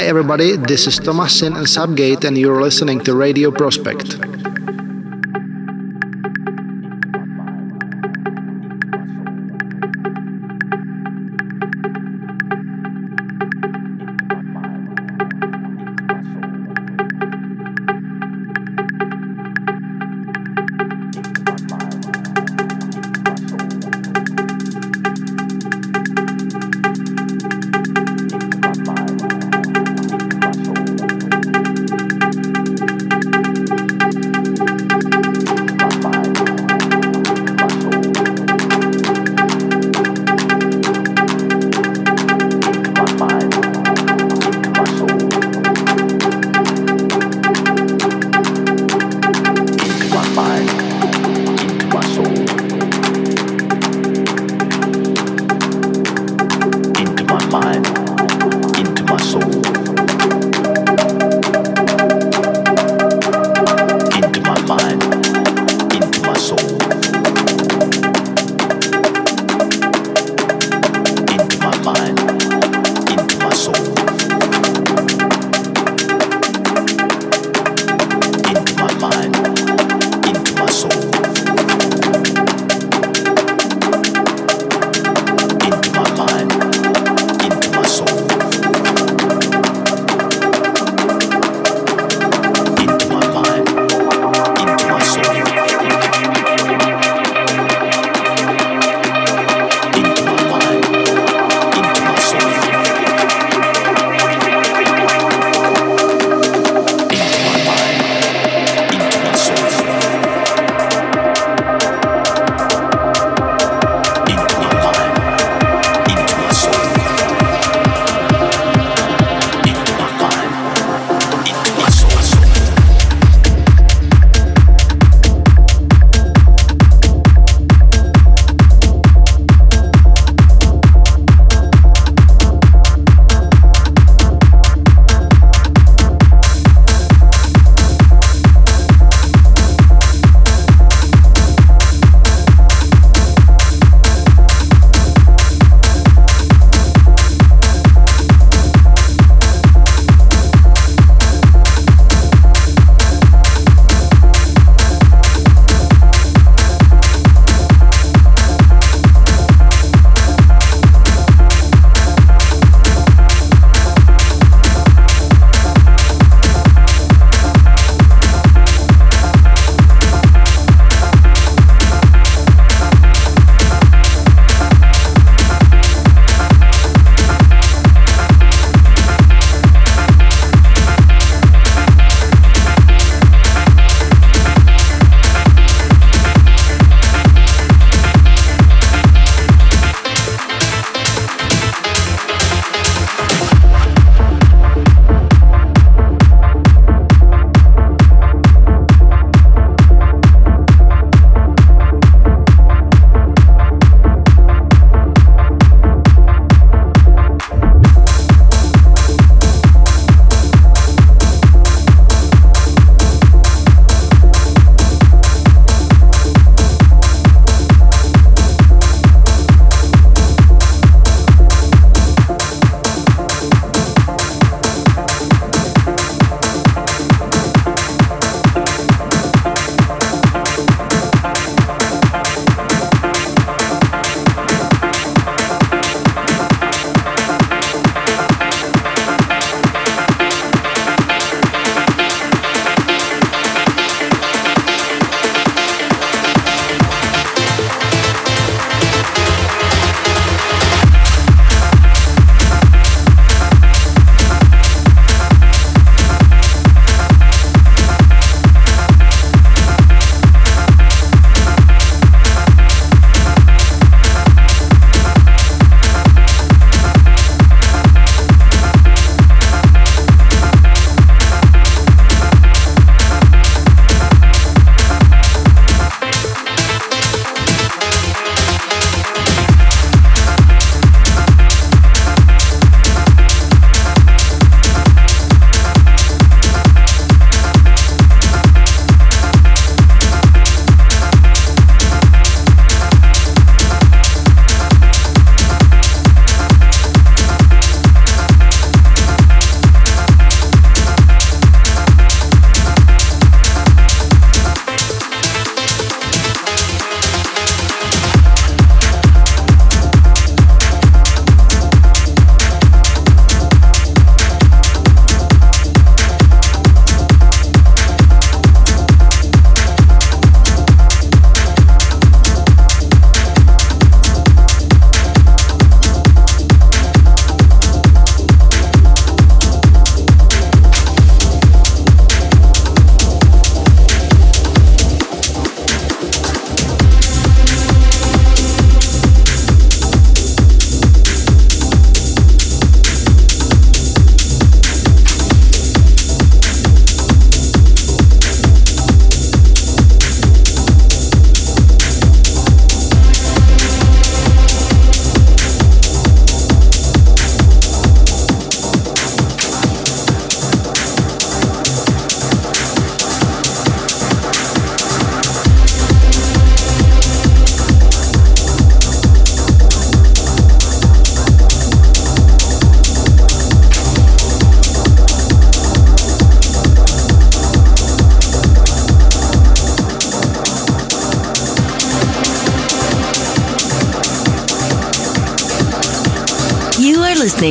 Hi everybody, this is Tømas Sinn and Subgate and you're listening to Radio Prospect.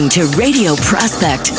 To Radio Prospect.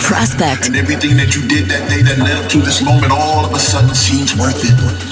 Prospect. And everything that you did that day that led up to this moment all of a sudden seems worth it.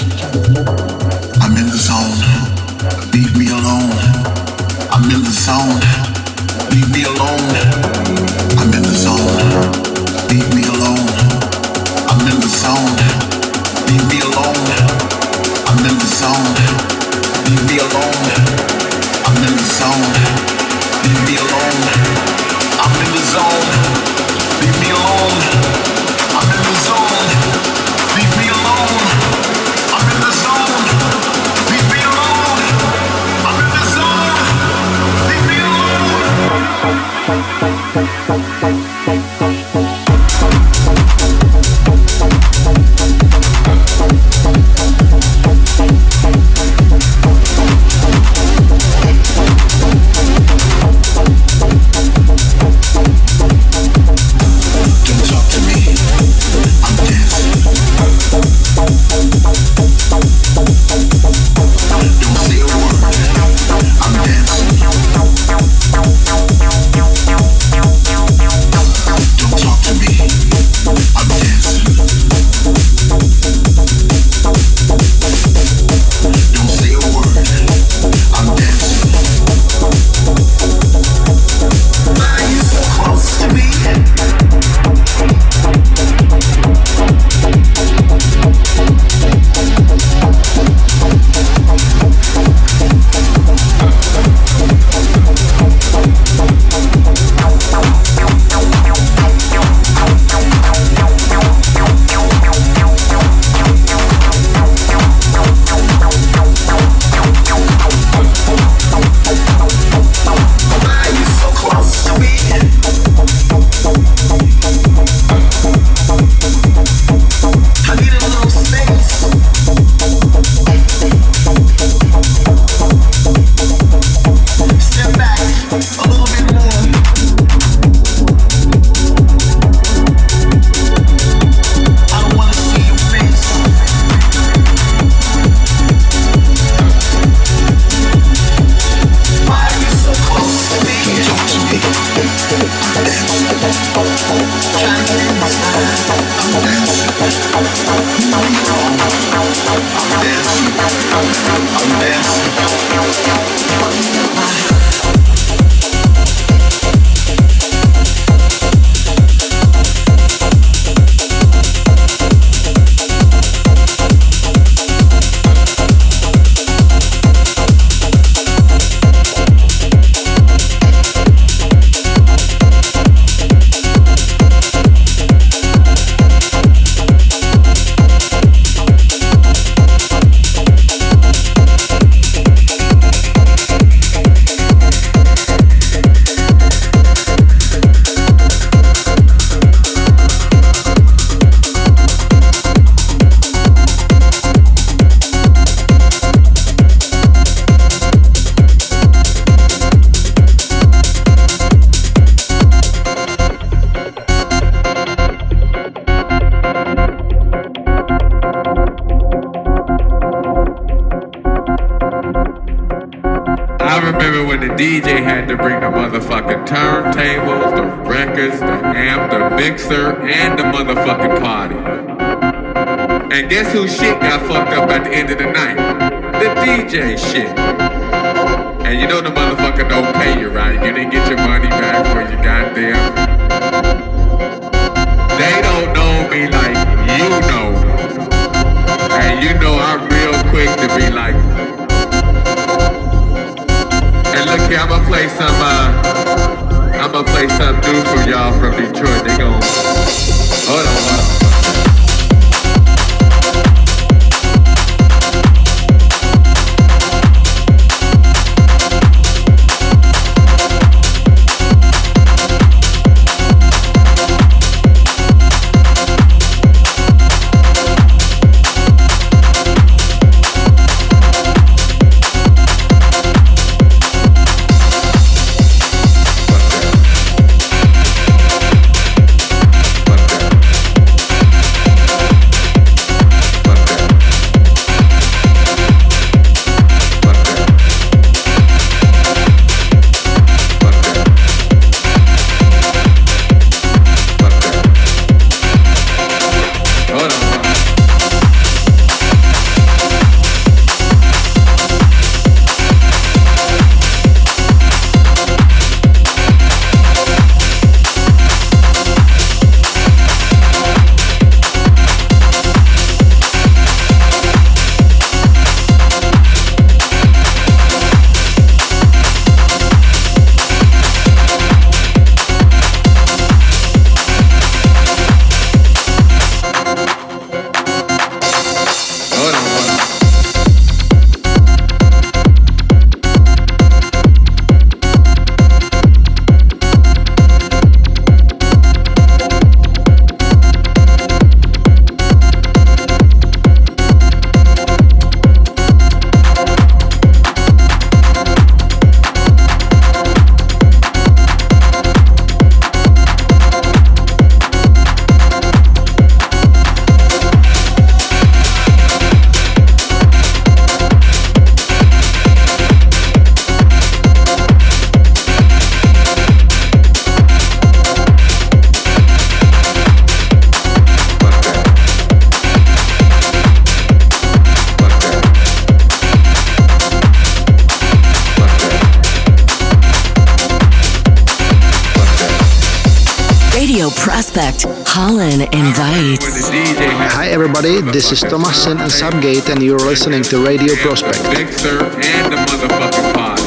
This is Tømas Sinn and Subgate and you're listening to Radio Prospect. Mixer and the motherfucking pod.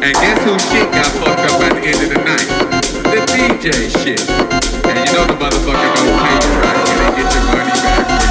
And guess who shit got fucked up at the end of the night? The DJ shit. And you know the motherfucker don't pay you right. You didn't get your money back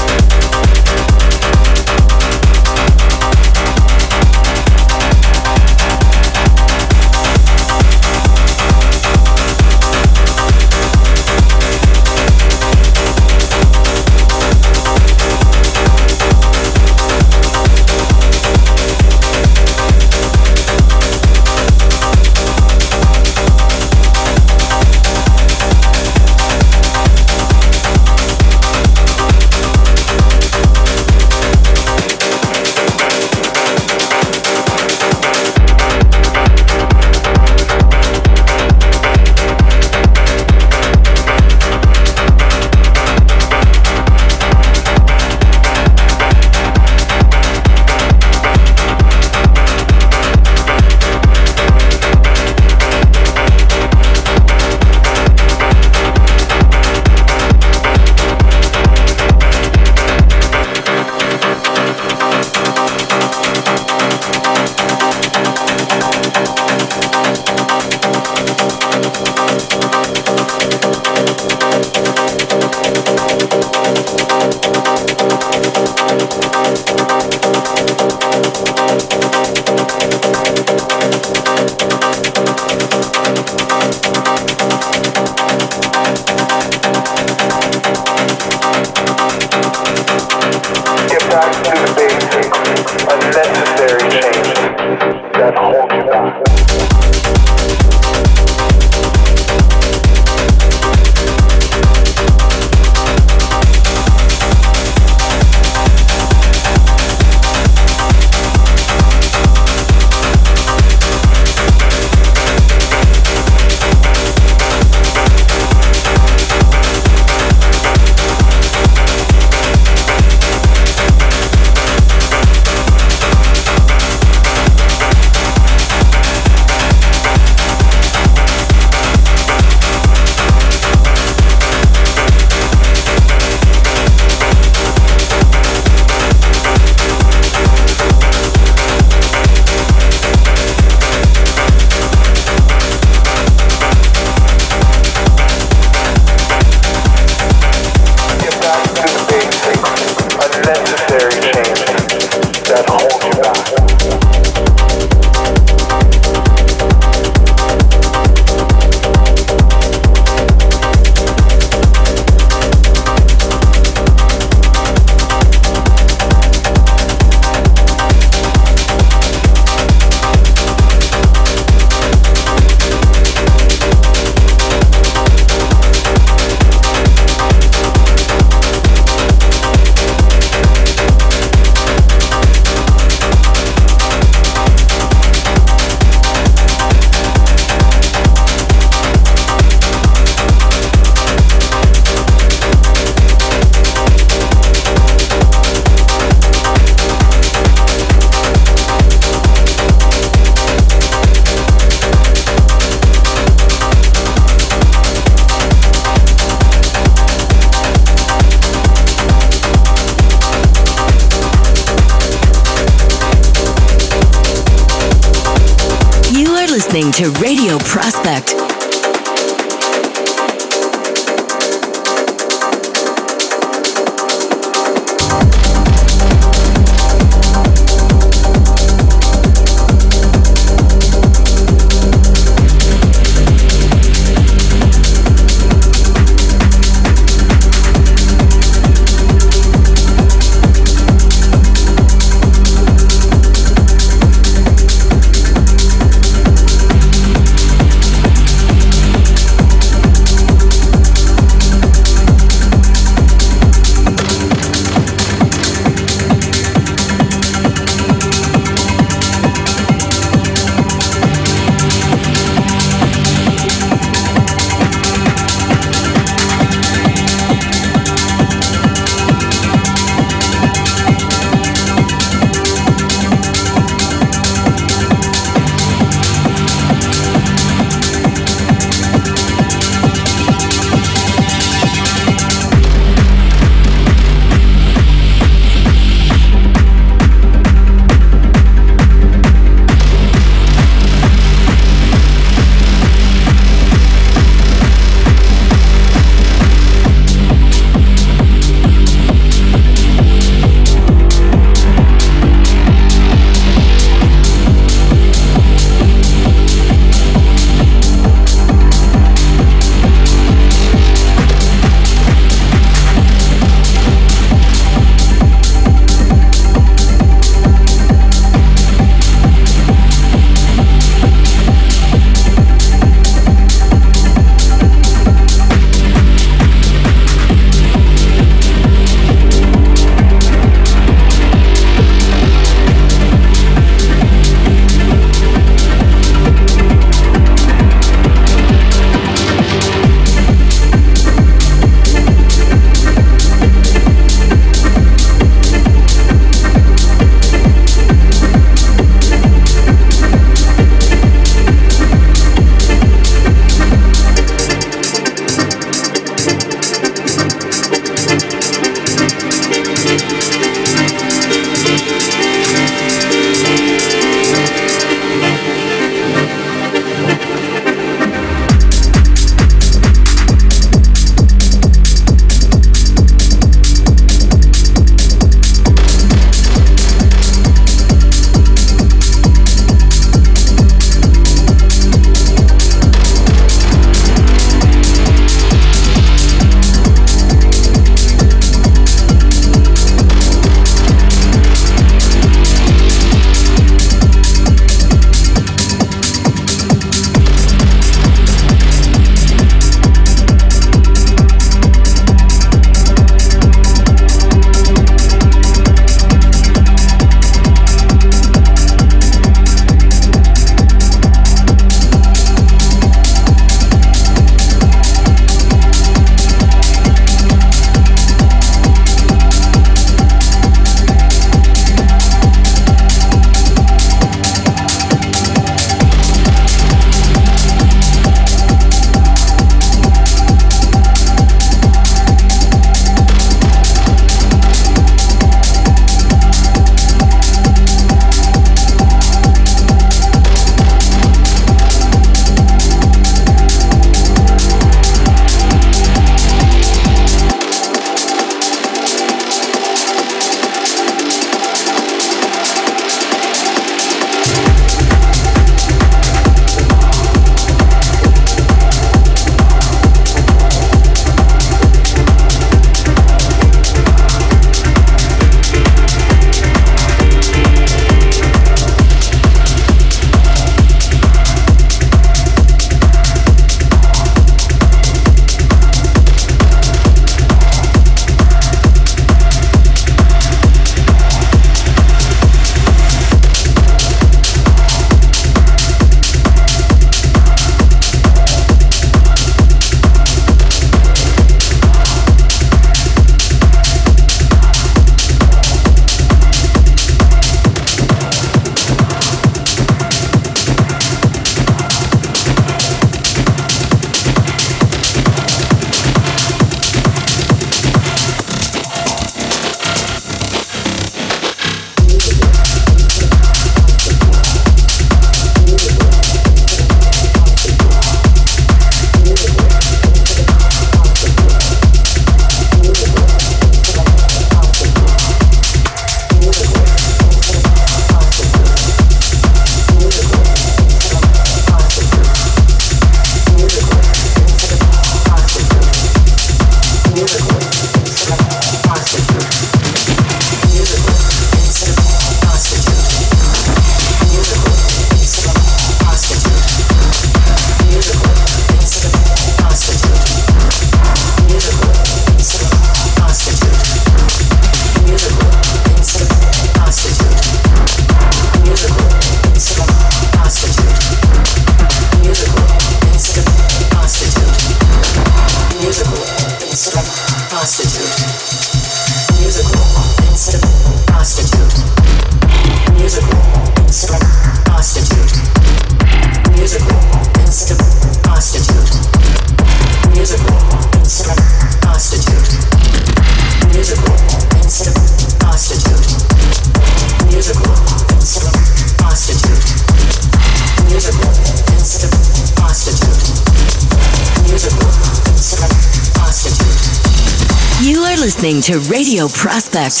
listening to Radio Prospect.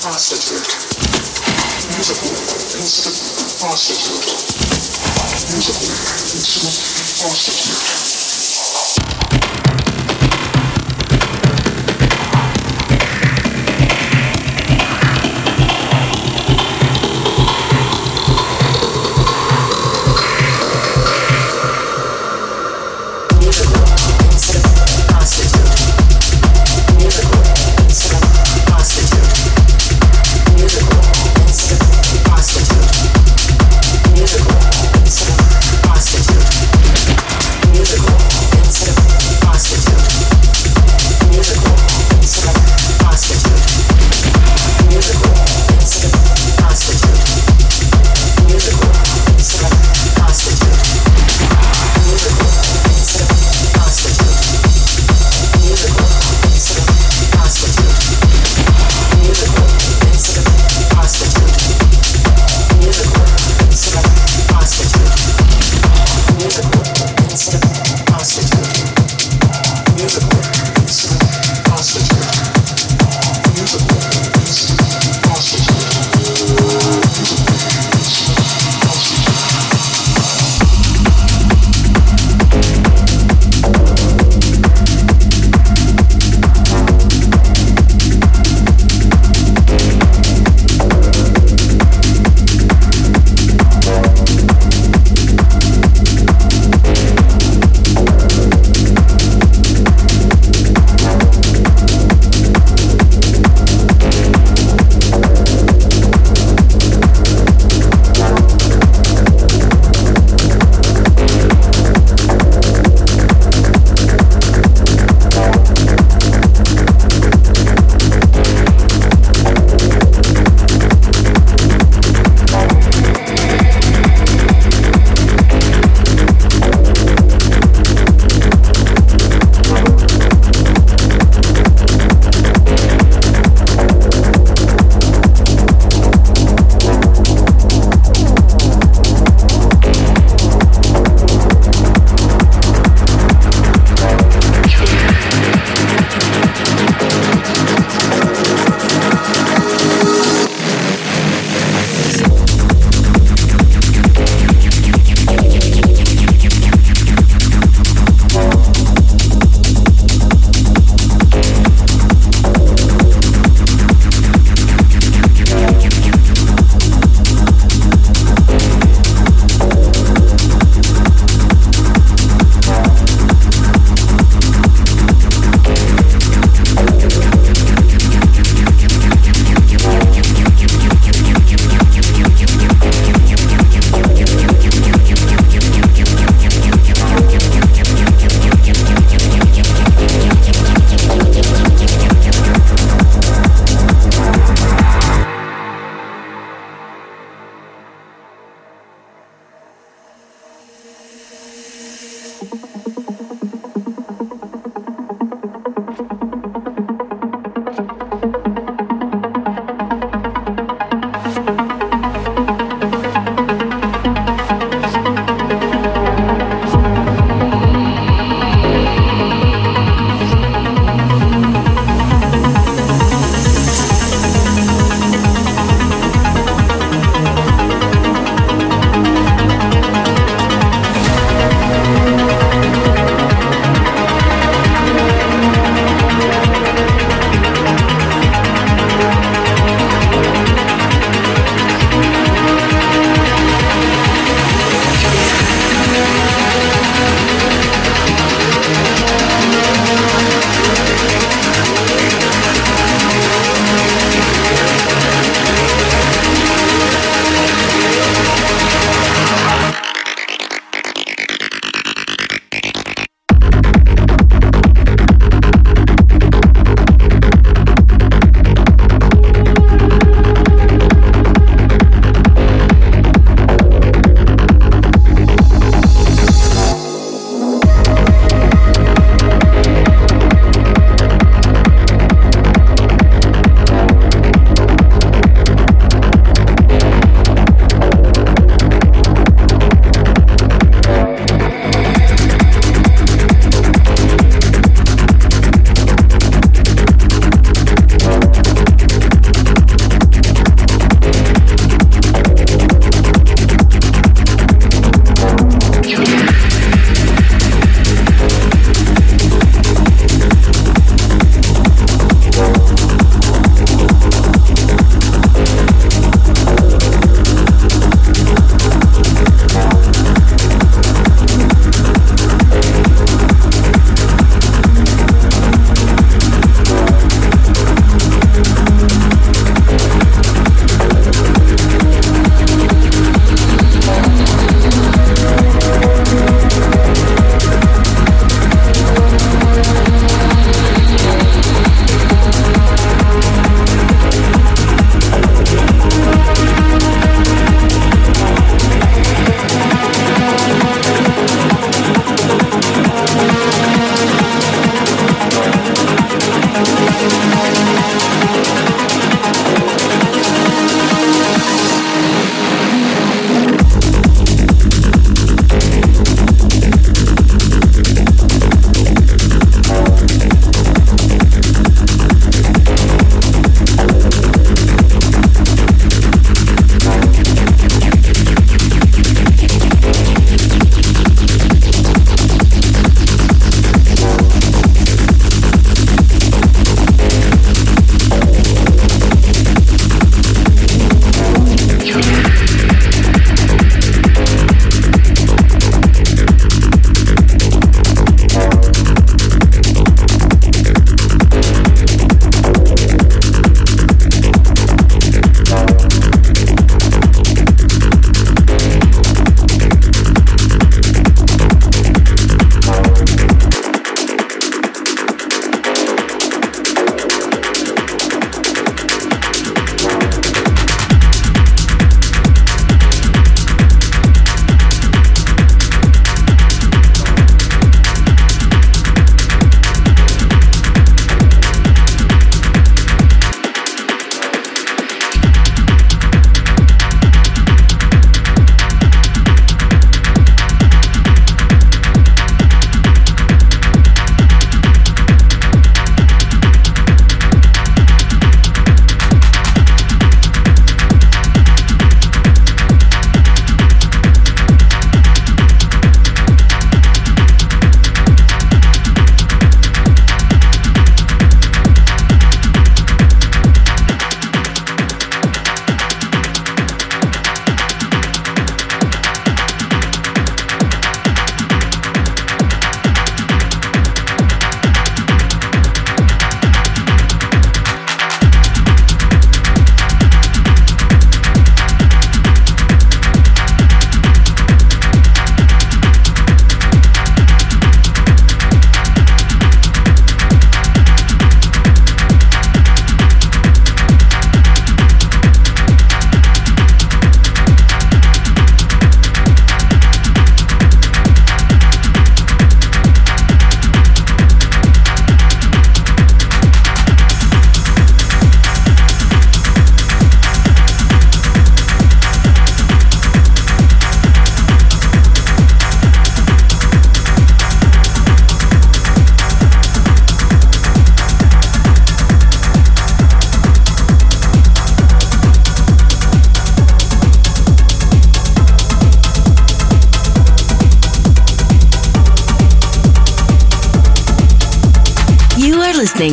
Prostitute. Musical. Musical